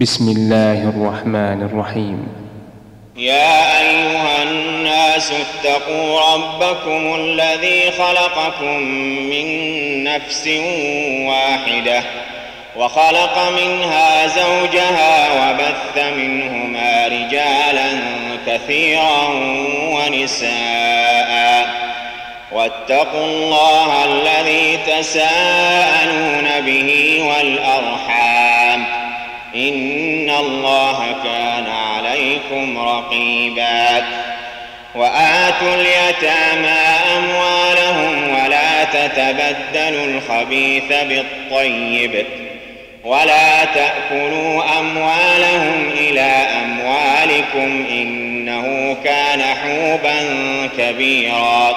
بسم الله الرحمن الرحيم يا أيها الناس اتقوا ربكم الذي خلقكم من نفس واحدة وخلق منها زوجها وبث منهما رجالا كثيرا ونساء واتقوا الله الذي تساءلون به والأرحام إن الله كان عليكم رقيبا. وآتوا اليتامى أموالهم ولا تتبدلوا الخبيث بالطيب. ولا تأكلوا أموالهم إلى أموالكم إنه كان حوبا كبيرا.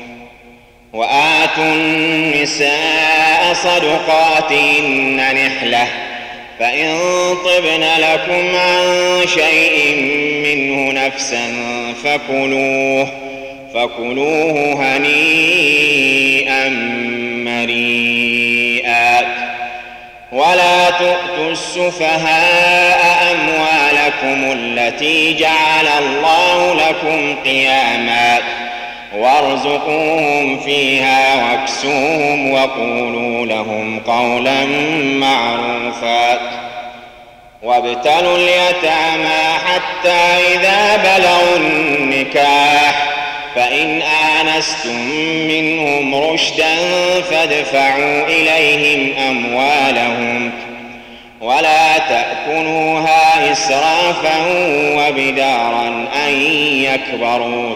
وآتوا النساء صدقاتهن نحلة فإن طبن لكم عن شيء منه نفسا فكلوه فكلوه هنيئا مريئا. ولا تؤتوا السفهاء أموالكم التي جعل الله لكم قياماً. وارزقوهم فيها واكسوهم وقولوا لهم قولا معروفا. وابتلوا اليتامى حتى إذا بلغوا النكاح فإن آنستم منهم رشدا فادفعوا إليهم أموالهم ولا تأكلوها إسرافا وبدارا أن يكبروا.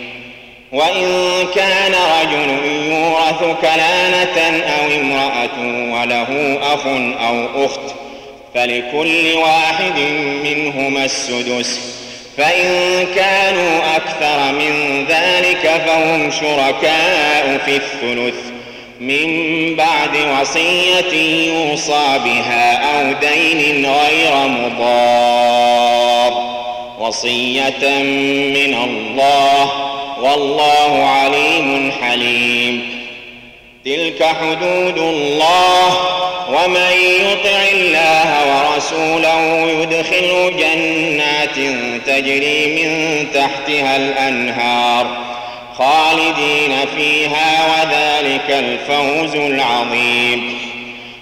وإن كان رجل يورث كلالة أو امرأة وله أخ أو أخت فلكل واحد منهما السدس فإن كانوا أكثر من ذلك فهم شركاء في الثلث من بعد وصية يوصى بها أو دين غير مضار وصية من الله والله عليم حليم. تلك حدود الله ومن يطع الله ورسوله يدخله جنات تجري من تحتها الأنهار خالدين فيها وذلك الفوز العظيم.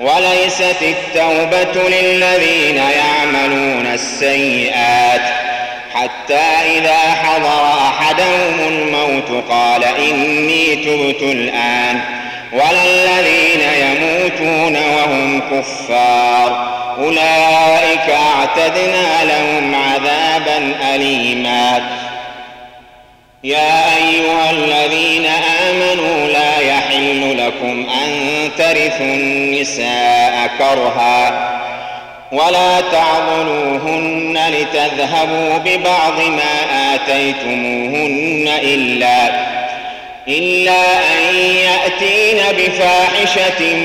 وليست التوبة للذين يعملون السيئات حتى إذا حضر أحدهم الموت قال إني تبت الآن ولا الذين يموتون وهم كفار أولئك أعتدنا لهم عذابا أليما يا أيها الذين آمنوا لا لكم أن ترثوا النساء كرها ولا تعضلوهن لتذهبوا ببعض ما آتيتموهن إلا إلا أن يأتين بفاحشة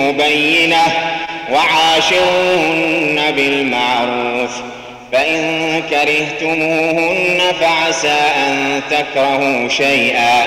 مبينة وعاشروهن بالمعروف فإن كرهتموهن فعسى أن تكرهوا شيئا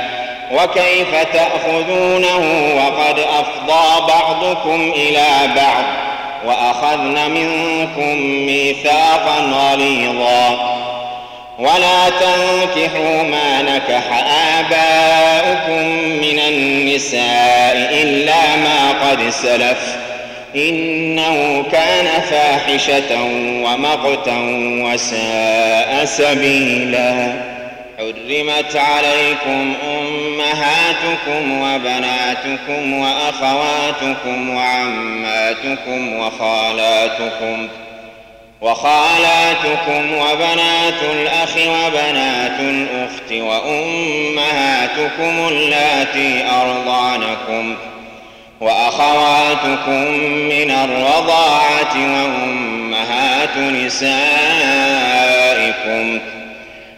وكيف تأخذونه وقد أفضى بعضكم إلى بعض وأخذن منكم ميثاقا غليظا. ولا تنكحوا ما نكح آباؤكم من النساء إلا ما قد سلف. إنه كان فاحشة ومقتا وساء سبيلا. حرمت عليكم أمهاتكم وبناتكم وأخواتكم وعماتكم وخالاتكم وخالاتكم وبنات الأخ وبنات الأخت وأمهاتكم اللاتي أرضعنكم وأخواتكم من الرضاعة وأمهات نسائكم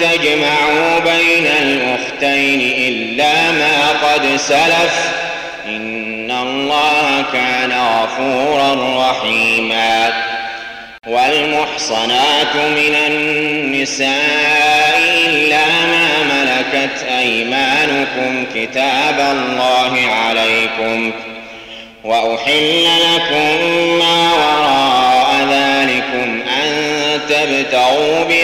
تجمعوا بين الأختين إلا ما قد سلف. إن الله كان غفورا رحيما. والمحصنات من النساء إلا ما ملكت أيمانكم كتاب الله عليكم. وأحل لكم ما وراء ذلكم أن تبتغوا بأموالكم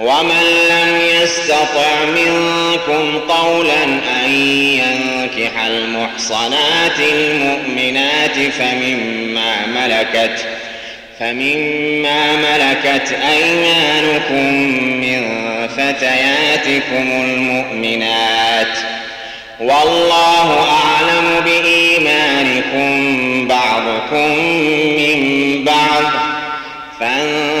ومن لم يستطع منكم طولا أن ينكح المحصنات المؤمنات فمما ملكت فمما ملكت أيمانكم من فتياتكم المؤمنات والله أعلم بإيمانكم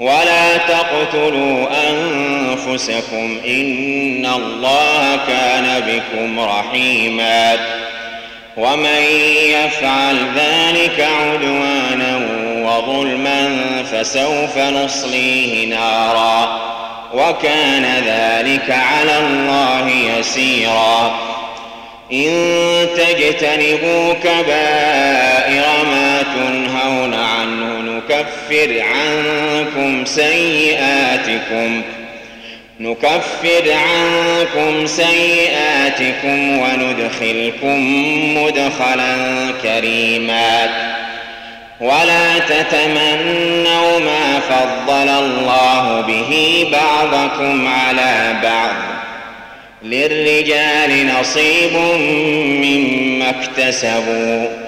ولا تقتلوا أنفسكم إن الله كان بكم رحيما. ومن يفعل ذلك عدوانا وظلما فسوف نصليه نارا. وكان ذلك على الله يسيرا. إن تجتنبوا كبائر ما تنهون عنه نكفر عنكم سيئاتكم نكفر عنكم سيئاتكم وندخلكم مدخلا كريما. ولا تتمنوا ما فضل الله به بعضكم على بعض. للرجال نصيب مما اكتسبوا.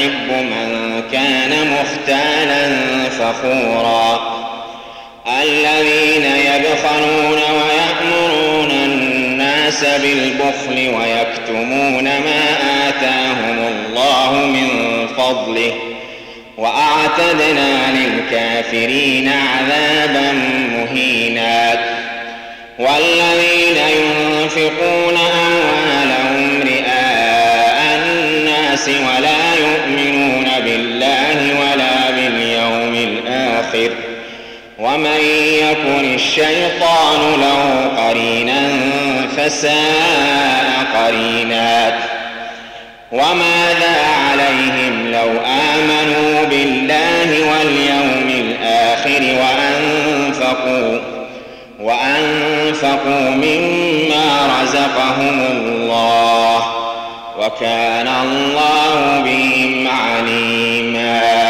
يحب من كان مختالا فخورا. الذين يبخلون ويأمرون الناس بالبخل ويكتمون ما آتاهم الله من فضله وأعتدنا للكافرين عذابا مهينا. والذين ينفقون أموالهم رئاء الناس ولا ومن يكن الشيطان له قرينا فساء قرينات وماذا عليهم لو آمنوا بالله واليوم الآخر وأنفقوا وأنفقوا مما رزقهم الله وكان الله بهم عليما.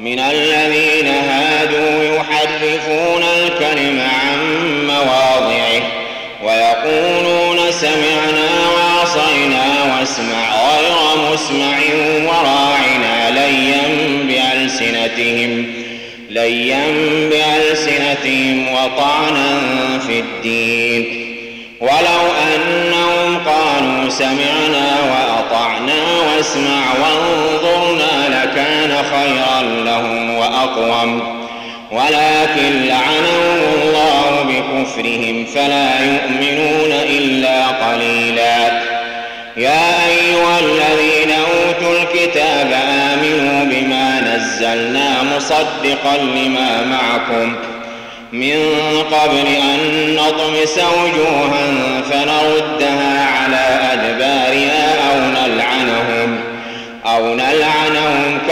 من الذين هادوا يحرفون الكلم عن مواضعه ويقولون سمعنا وعصينا واسمع غير مسمع وراعنا ليا بألسنتهم ليا بألسنتهم وطعنا في الدين. ولو أنهم قالوا سمعنا وأطعنا واسمع وانظرنا لكان خيرا لهم وأقوم. ولكن لعنهم الله بكفرهم فلا يؤمنون إلا قليلا. يا أيها الذين أوتوا الكتاب آمنوا بما نزلنا مصدقا لما معكم. من قبل أن نطمس وجوها فنردها على أدبارها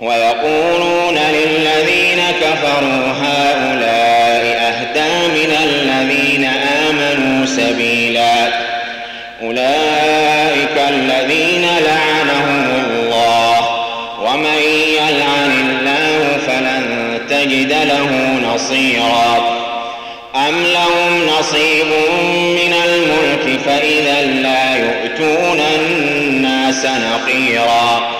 ويقولون للذين كفروا هؤلاء أهدى من الذين آمنوا سبيلا. أولئك الذين لعنهم الله. ومن يلعن الله فلن تجد له نصيرا. أم لهم نصيب من الملك فإذا لا يؤتون الناس نقيرا.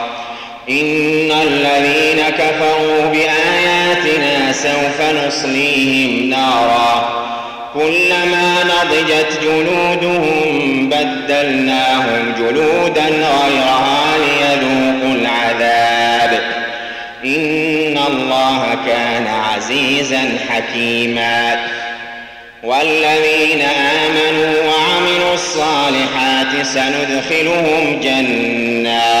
إن الذين كفروا بآياتنا سوف نصليهم نارا. كلما نضجت جلودهم بدلناهم جلودا غيرها ليذوقوا العذاب. إن الله كان عزيزا حكيما. والذين آمنوا وعملوا الصالحات سندخلهم جنات.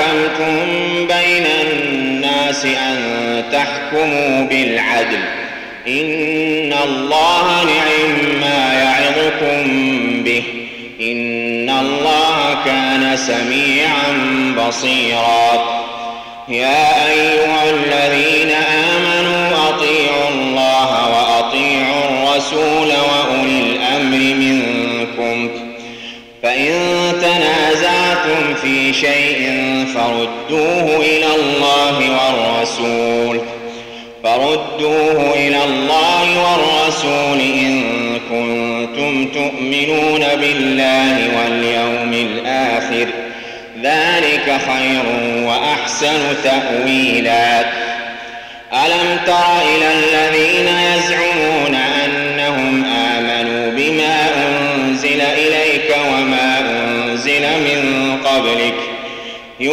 حكمتم بين الناس أن تحكموا بالعدل. إن الله نعم ما يعظكم به. إن الله كان سميعا بصيرا. يا أيها الذين آمنوا أطيعوا الله وأطيعوا الرسول وأولي الأمر منكم. فإن تنازعتم في شيء فردوه إلى الله والرسول. فردوه إلى الله والرسول إن كنتم تؤمنون بالله واليوم الآخر. ذلك خير وأحسن تأويلا. ألم تر إلى الذين يزعمون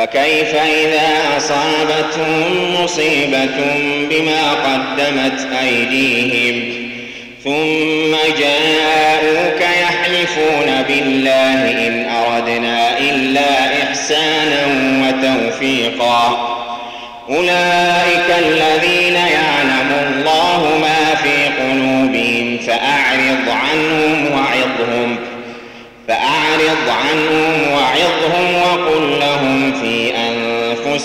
فكيف إذا أصابتهم مصيبة بما قدمت أيديهم ثم جاءوك يحلفون بالله إن أردنا إلا إحسانا وتوفيقا أولئك الذين يعلم الله ما في قلوبهم فأعرض عنهم وعظهم فأعرض عنهم وعظهم وقل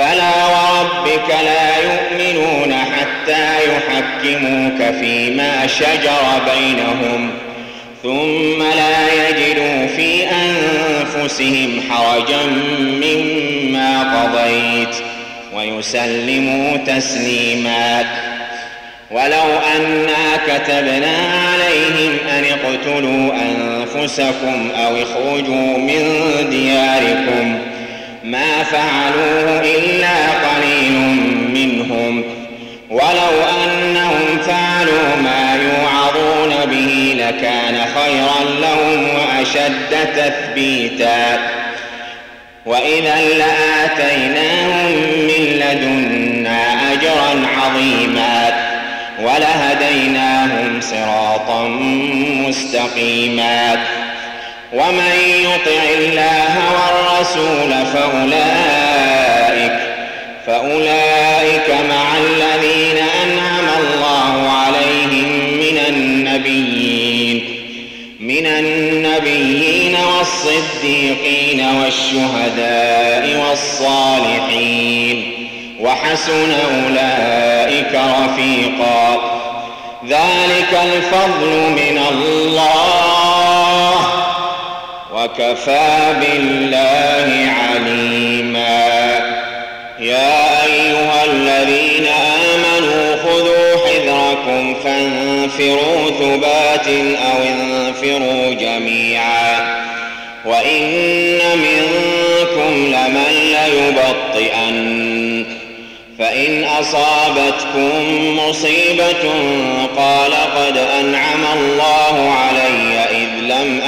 فلا وربك لا يؤمنون حتى يحكموك فيما شجر بينهم ثم لا يجدوا في أنفسهم حرجا مما قضيت ويسلموا تسليما. ولو أنا كتبنا عليهم أن اقتلوا أنفسكم أو اخرجوا من دياركم ما فعلوه إلا قليل منهم. ولو أنهم فعلوا ما يوعظون به لكان خيرا لهم وأشد تثبيتا. وإذا لآتيناهم من لدنا أجرا عظيما ولهديناهم صراطا مستقيما. ومن يطع الله والرسول فأولئك فأولئك مع الذين أنعم الله عليهم من النبيين. من النبيين والصديقين والشهداء والصالحين. وحسن أولئك رفيقا. ذلك الفضل من الله. وكفى بالله عليما. يا أيها الذين آمنوا خذوا حذركم فانفروا ثبات أو انفروا جميعا. وإن منكم لمن ليبطئن. فإن أصابتكم مصيبة قال قد أنعم الله علي إذ لم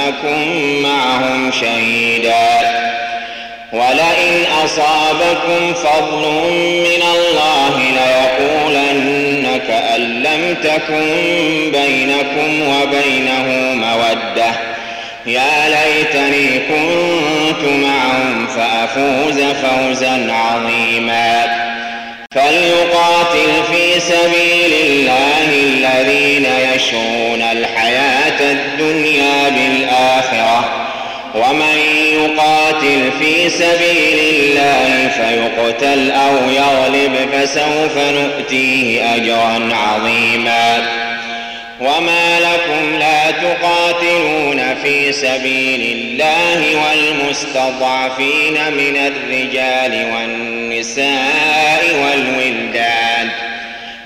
أكن معهم شهيدا. ولئن أصابكم فضل من الله ليقولن كأن لم تكن بينكم وبينه مودة. يا ليتني كنت معهم فأفوز فوزا عظيما. فليقاتل في سبيل الله الذين يشرون الحياة الدنيا بالآخرة ومن يقاتل في سبيل الله فيقتل أو يغلب فسوف نؤتيه أجرا عظيما وما لكم لا تقاتلون في سبيل الله والمستضعفين من الرجال والنساء والولدان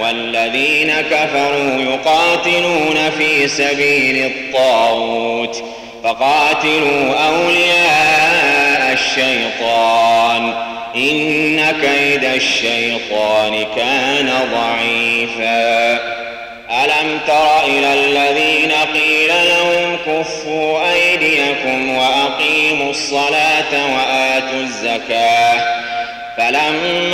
والذين كفروا يقاتلون في سبيل الطاغوت فقاتلوا أولياء الشيطان إن كيد الشيطان كان ضعيفا. ألم تر إلى الذين قيل لهم كفوا أيديكم وأقيموا الصلاة وآتوا الزكاة فلما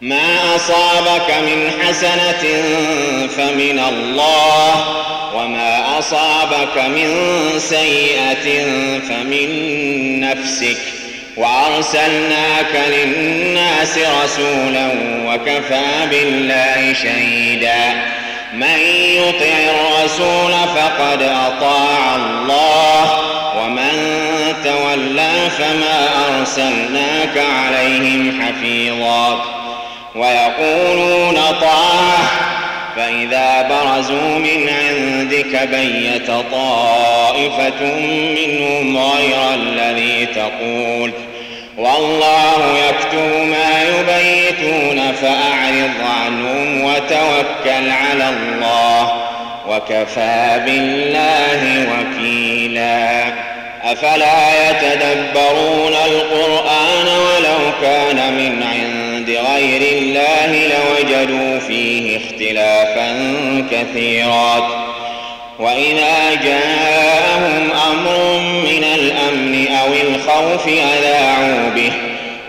ما أصابك من حسنة فمن الله وما أصابك من سيئة فمن نفسك. وأرسلناك للناس رسولا وكفى بالله شهيدا. من يطع الرسول فقد أطاع الله ومن تولى فما أرسلناك عليهم حفيظا. ويقولون طاعة فإذا برزوا من عندك بيت طائفة منهم غير الذي تقول. والله يكتب ما يبيتون فأعرض عنهم وتوكل على الله وكفى بالله وكيلا. أفلا يتدبرون القرآن ولو كان من عند غير الله لوجدوا فيه اختلافا كثيرا. وإذا جاءهم أمر من الأمن أو الخوف أذاعوا به.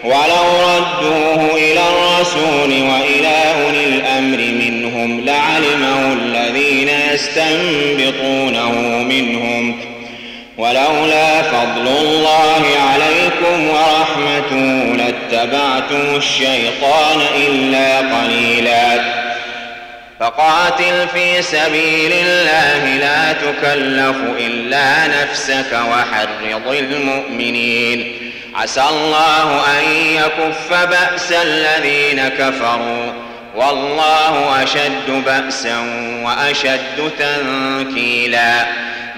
ولو ردوه إلى الرسول وإلى أولي الأمر منهم لعلمه الذين يستنبطونه منهم. ولولا فضل الله عليكم ورحمته لاتبعتم الشيطان إلا قليلا. فقاتل في سبيل الله لا تكلف إلا نفسك وحرض المؤمنين. عسى الله أن يكف بأس الذين كفروا. والله أشد بأسا وأشد تنكيلا.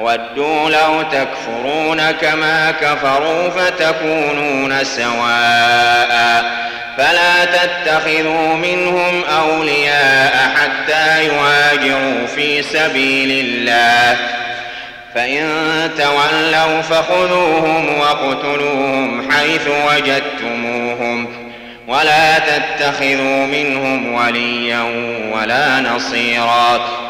ودوا لو تكفرون كما كفروا فتكونون سواء. فلا تتخذوا منهم أولياء حتى يهاجروا في سبيل الله. فإن تولوا فخذوهم وقتلوهم حيث وجدتموهم. ولا تتخذوا منهم وليا ولا نصيرا.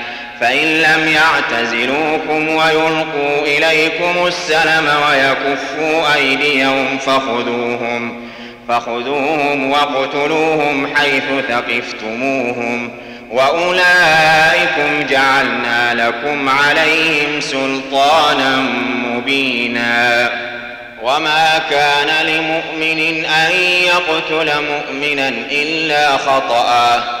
فإن لم يعتزلوكم ويلقوا إليكم السلم ويكفوا أيديهم فخذوهم فخذوهم واقتلوهم حيث ثقفتموهم وأولئكم جعلنا لكم عليهم سلطانا مبينا. وما كان لمؤمن أن يقتل مؤمنا إلا خطأ.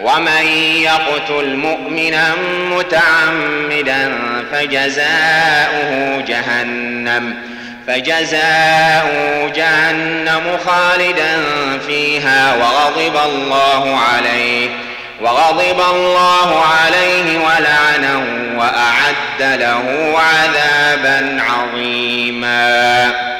ومن يقتل مؤمنا متعمدا فجزاؤه جهنم فجزاؤه جهنم خالدا فيها وغضب الله عليه وغضب الله عليه ولعنه وأعد له عذابا عظيما.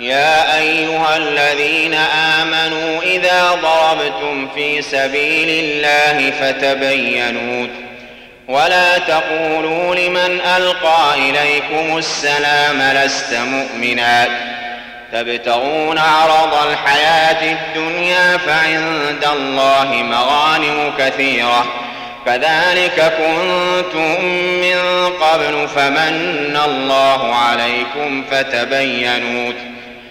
يا أيها الذين آمنوا إذا ضربتم في سبيل الله فتبينوا. ولا تقولوا لمن ألقى إليكم السلام لست مؤمنا. تبتغون عرض الحياة الدنيا فعند الله مغانم كثيرة. كذلك كنتم من قبل فمن الله عليكم فتبينوا.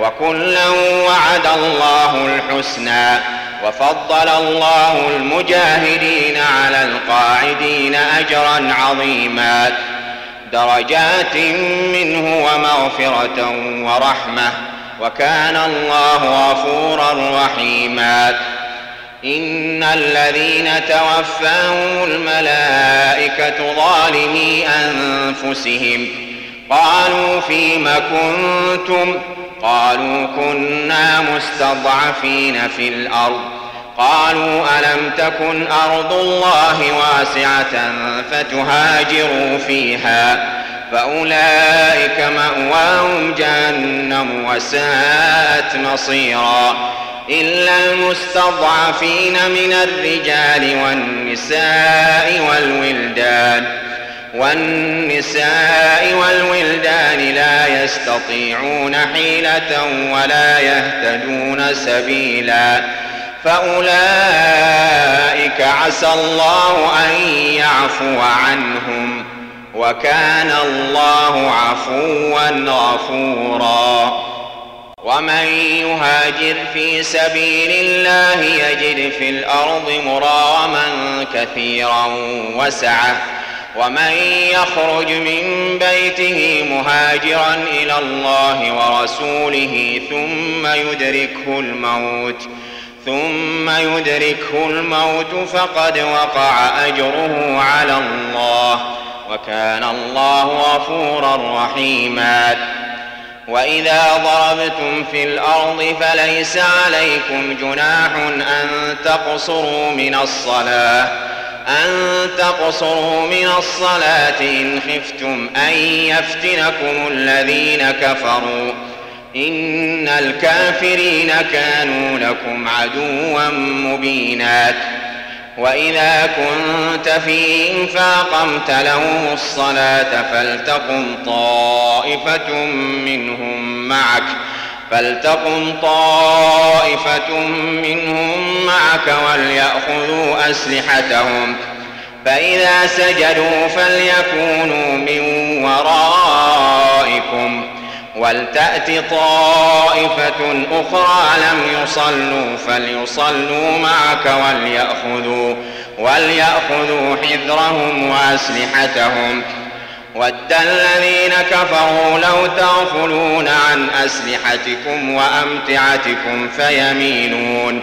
وكلا وعد الله الحسنى وفضل الله المجاهدين على القاعدين أجرا عظيما. درجات منه ومغفرة ورحمة. وكان الله غفورا رحيما. إن الذين توفاهم الملائكة ظالمي أنفسهم. قالوا فيم كنتم قالوا كنا مستضعفين في الأرض. قالوا ألم تكن أرض الله واسعة فتهاجروا فيها؟ فأولئك مأواهم جهنم وساءت مصيرا. إلا المستضعفين من الرجال والنساء والولدان. والنساء والولدان لا يستطيعون حيلة ولا يهتدون سبيلا فأولئك عسى الله أن يعفو عنهم وكان الله عفوا غفورا. ومن يهاجر في سبيل الله يجد في الأرض مراما كثيرا وسعة ومن يخرج من بيته مهاجرا إلى الله ورسوله ثم يدركه الموت ثم يدركه الموت فقد وقع أجره على الله وكان الله غفورا رحيما. وإذا ضربتم في الأرض فليس عليكم جناح أن تقصروا من الصلاة أن تقصروا من الصلاة إن خفتم أن يفتنكم الذين كفروا إن الكافرين كانوا لكم عدوا مبينا وإذا كنت فيهم فأقمت لهم الصلاة فلتقم طائفة منهم معك فلتقم طائفة منهم معك وليأخذوا أسلحتهم. فإذا سجدوا فليكونوا من ورائكم. ولتأت طائفة أخرى لم يصلوا فليصلوا معك وليأخذوا وليأخذوا حذرهم وأسلحتهم. ود الذين كفروا لو تغفلون عن أسلحتكم وأمتعتكم فيميلون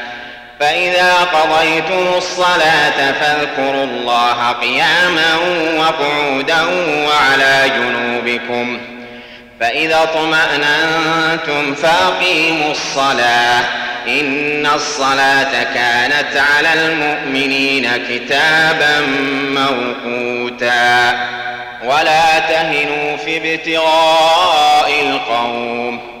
فإذا قضيتم الصلاة فاذكروا الله قياما وقعودا وعلى جنوبكم. فإذا اطمأننتم فأقيموا الصلاة. إن الصلاة كانت على المؤمنين كتابا موقوتا. ولا تهنوا في ابتغاء القوم.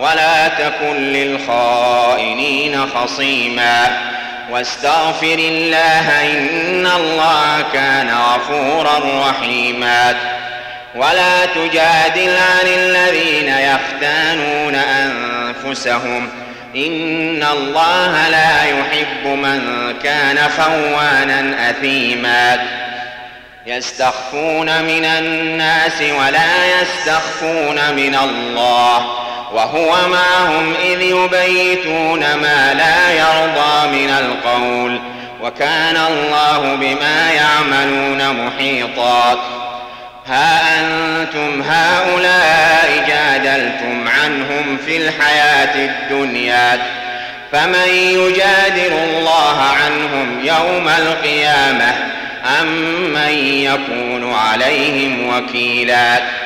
ولا تكن للخائنين خصيما. واستغفر الله إن الله كان غفورا رحيما. ولا تجادل عن الذين يختانون أنفسهم. إن الله لا يحب من كان خوانا أثيما. يستخفون من الناس ولا يستخفون من الله. وهو معهم إذ يبيتون ما لا يرضى من القول وكان الله بما يعملون محيطا. ها أنتم هؤلاء جادلتم عنهم في الحياة الدنيا فمن يجادل الله عنهم يوم القيامة أم من يكون عليهم وكيلا؟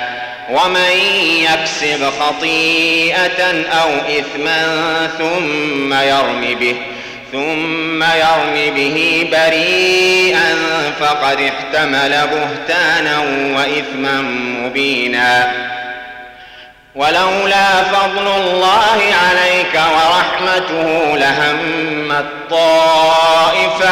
ومن يكسب خطيئة أو إثما ثم يرم به ثم يرم به بريئا فقد احتمل بهتانا وإثما مبينا. ولولا فضل الله عليك ورحمته لهم الطائفة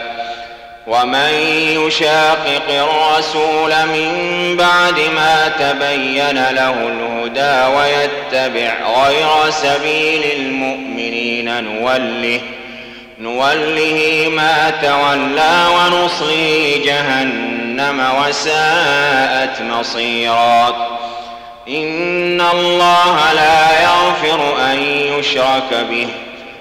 ومن يشاقق الرسول من بعد ما تبين له الهدى ويتبع غير سبيل المؤمنين نوله نوله ما تولى ونصلي جهنم وساءت مصيرا. إن الله لا يغفر أن يشرك به.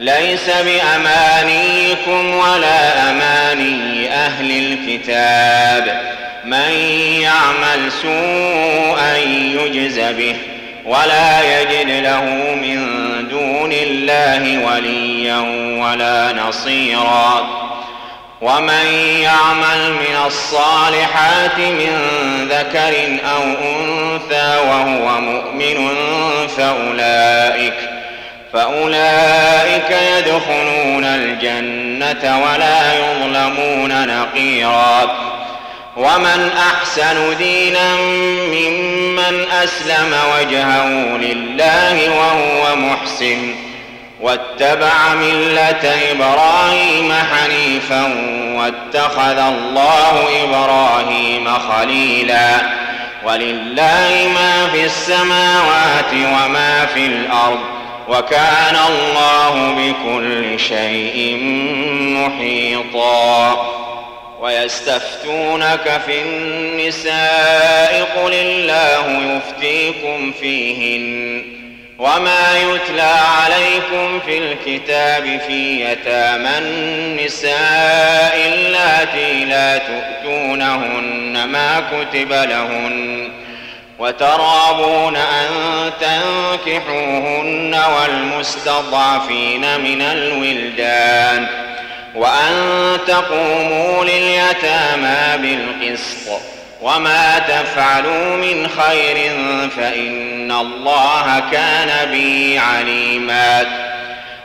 ليس بأمانيكم ولا أماني أهل الكتاب. من يعمل سوءا يجز به ولا يجد له من دون الله وليا ولا نصيرا. ومن يعمل من الصالحات من ذكر أو أنثى وهو مؤمن فأولئك فأولئك يدخلون الجنة ولا يظلمون نقيرا. ومن أحسن دينا ممن أسلم وجهه لله وهو محسن. واتبع ملة إبراهيم حنيفا واتخذ الله إبراهيم خليلا. ولله ما في السماوات وما في الأرض. وكان الله بكل شيء محيطا. ويستفتونك في النساء قل الله يفتيكم فيهن وما يتلى عليكم في الكتاب في يتامى النساء اللاتي لا تؤتونهن ما كتب لهن وترغبون أن تنكحوهن والمستضعفين من الولدان وأن تقوموا لليتامى بالقسط وما تفعلوا من خير فإن الله كان به عليما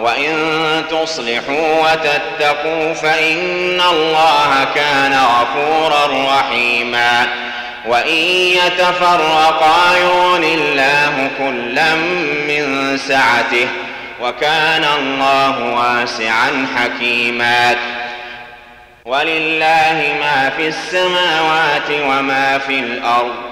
وإن تصلحوا وتتقوا فإن الله كان غفورا رحيما. وإن يتفرقا يغن الله كلا من سعته وكان الله واسعا حكيما. ولله ما في السماوات وما في الأرض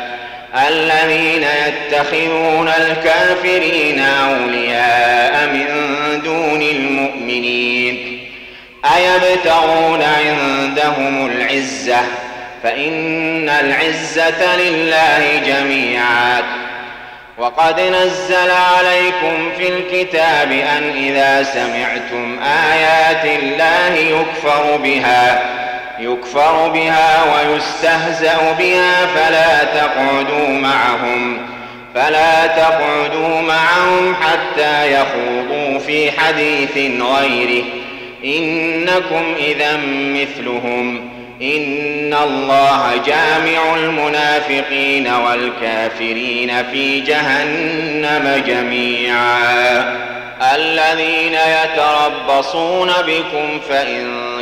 الذين يتخذون الكافرين أولياء من دون المؤمنين أيبتغون عندهم العزة فإن العزة لله جميعا وقد نزل عليكم في الكتاب أن إذا سمعتم آيات الله يكفر بها يكفر بها ويستهزأ بها فلا تقعدوا معهم فلا تقعدوا معهم حتى يخوضوا في حديث غيره. إنكم إذا مثلهم إن الله جامع المنافقين والكافرين في جهنم جميعا. الذين يتربصون بكم فإن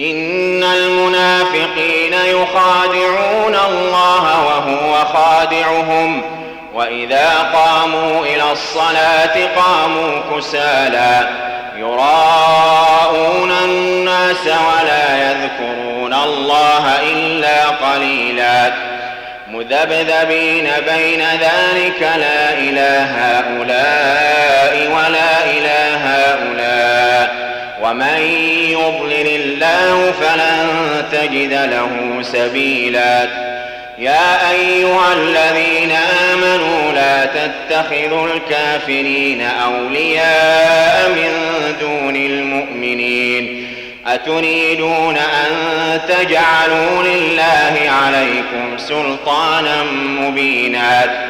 إن المنافقين يخادعون الله وهو خادعهم. وإذا قاموا إلى الصلاة قاموا كسالى يراءون الناس ولا يذكرون الله إلا قليلا. مذبذبين بين ذلك لا إله هؤلاء ولا إله هؤلاء. ومن يضلل الله فلن تجد له سبيلا. يا أيها الذين آمنوا لا تتخذوا الكافرين أولياء من دون المؤمنين. أتريدون أن تجعلوا لله عليكم سلطانا مبينا.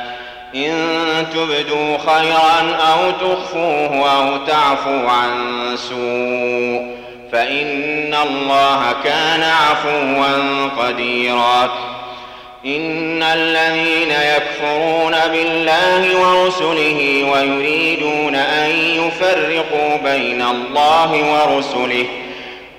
إن تبدوا خيرا أو تخفوه أو تعفوا عن سوء فإن الله كان عفوا قديرا. إن الذين يكفرون بالله ورسله ويريدون أن يفرقوا بين الله ورسله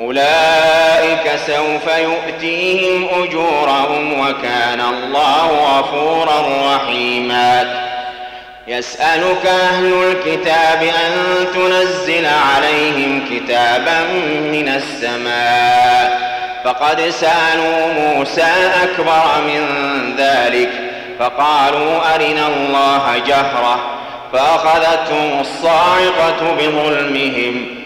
أولئك سوف يؤتيهم أجورهم وكان الله غفورا رحيما. يسألك أهل الكتاب أن تنزل عليهم كتابا من السماء. فقد سألوا موسى أكبر من ذلك فقالوا أرنا الله جهرة فأخذتهم الصاعقة بظلمهم.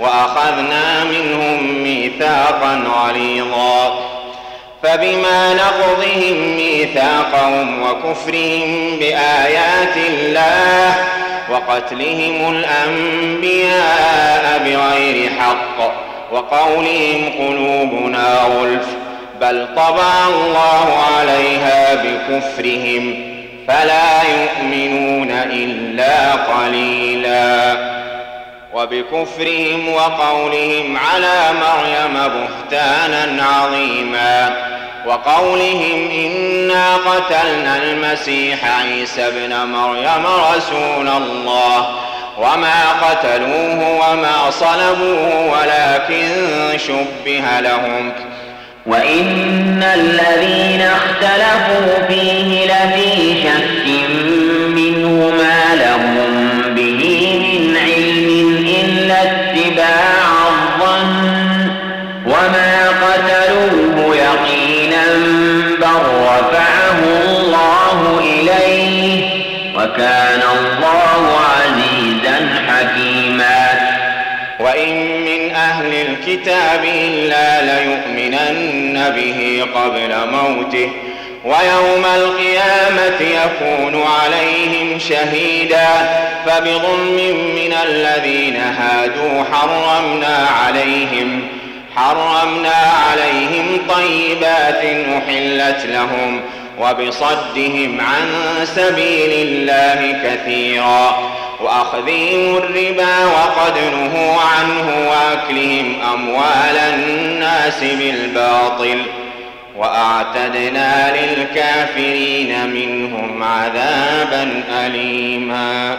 وأخذنا منهم ميثاقا غليظا. فبما نقضهم ميثاقهم وكفرهم بآيات الله وقتلهم الأنبياء بغير حق وقولهم قلوبنا غلف بل طبع الله عليها بكفرهم فلا يؤمنون إلا قليلا. وبكفرهم وقولهم على مريم بهتانا عظيما. وقولهم إنا قتلنا المسيح عيسى ابن مريم رسول الله. وما قتلوه وما صلبوه ولكن شبه لهم. وإن الذين اختلفوا فيه لفي شك وكان الله عزيزا حكيما. وإن من أهل الكتاب إلا ليؤمنن به قبل موته ويوم القيامة يكون عليهم شهيدا. فبظلم من الذين هادوا حرمنا عليهم حرمنا عليهم طيبات أحلت لهم. وبصدهم عن سبيل الله كثيرا. وأخذهم الربا وقد نهوا عنه وأكلهم أموال الناس بالباطل. وأعتدنا للكافرين منهم عذابا أليما.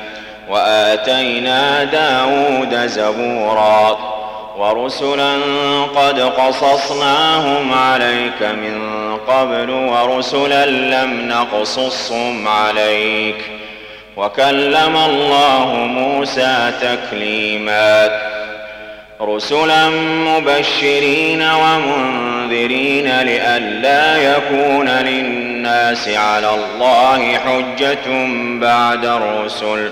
وآتينا داود زبورا ورسلا قد قصصناهم عليك من قبل ورسلا لم نقصصهم عليك وكلم الله موسى تكليما رسلا مبشرين ومنذرين لئلا يكون للناس على الله حجة بعد الرسل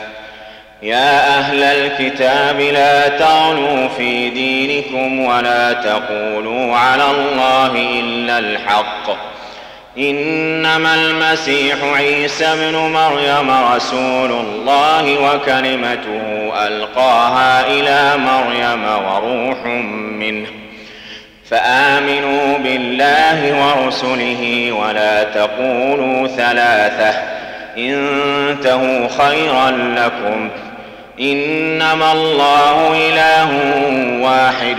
يا أهل الكتاب لا تغلوا في دينكم ولا تقولوا على الله إلا الحق. إنما المسيح عيسى ابن مريم رسول الله وكلمته ألقاها إلى مريم وروح منه. فآمنوا بالله ورسله ولا تقولوا ثلاثة. انتهوا خيرا لكم. إنما الله إله واحد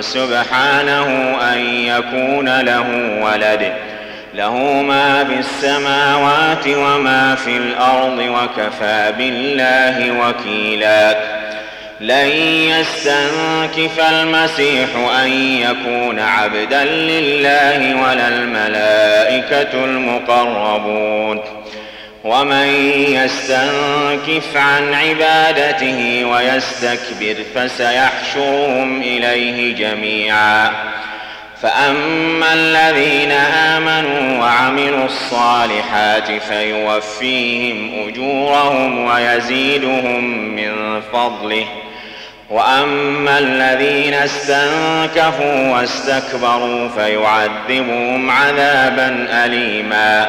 سبحانه أن يكون له ولد. له ما في السماوات وما في الأرض وكفى بالله وكيلا. لن يستنكف المسيح أن يكون عبدا لله ولا الملائكة المقربون. ومن يستنكف عن عبادته ويستكبر فسيحشرهم إليه جميعا. فأما الذين آمنوا وعملوا الصالحات فيوفيهم أجورهم ويزيدهم من فضله. وأما الذين استنكفوا واستكبروا فيعذبهم عذابا أليما.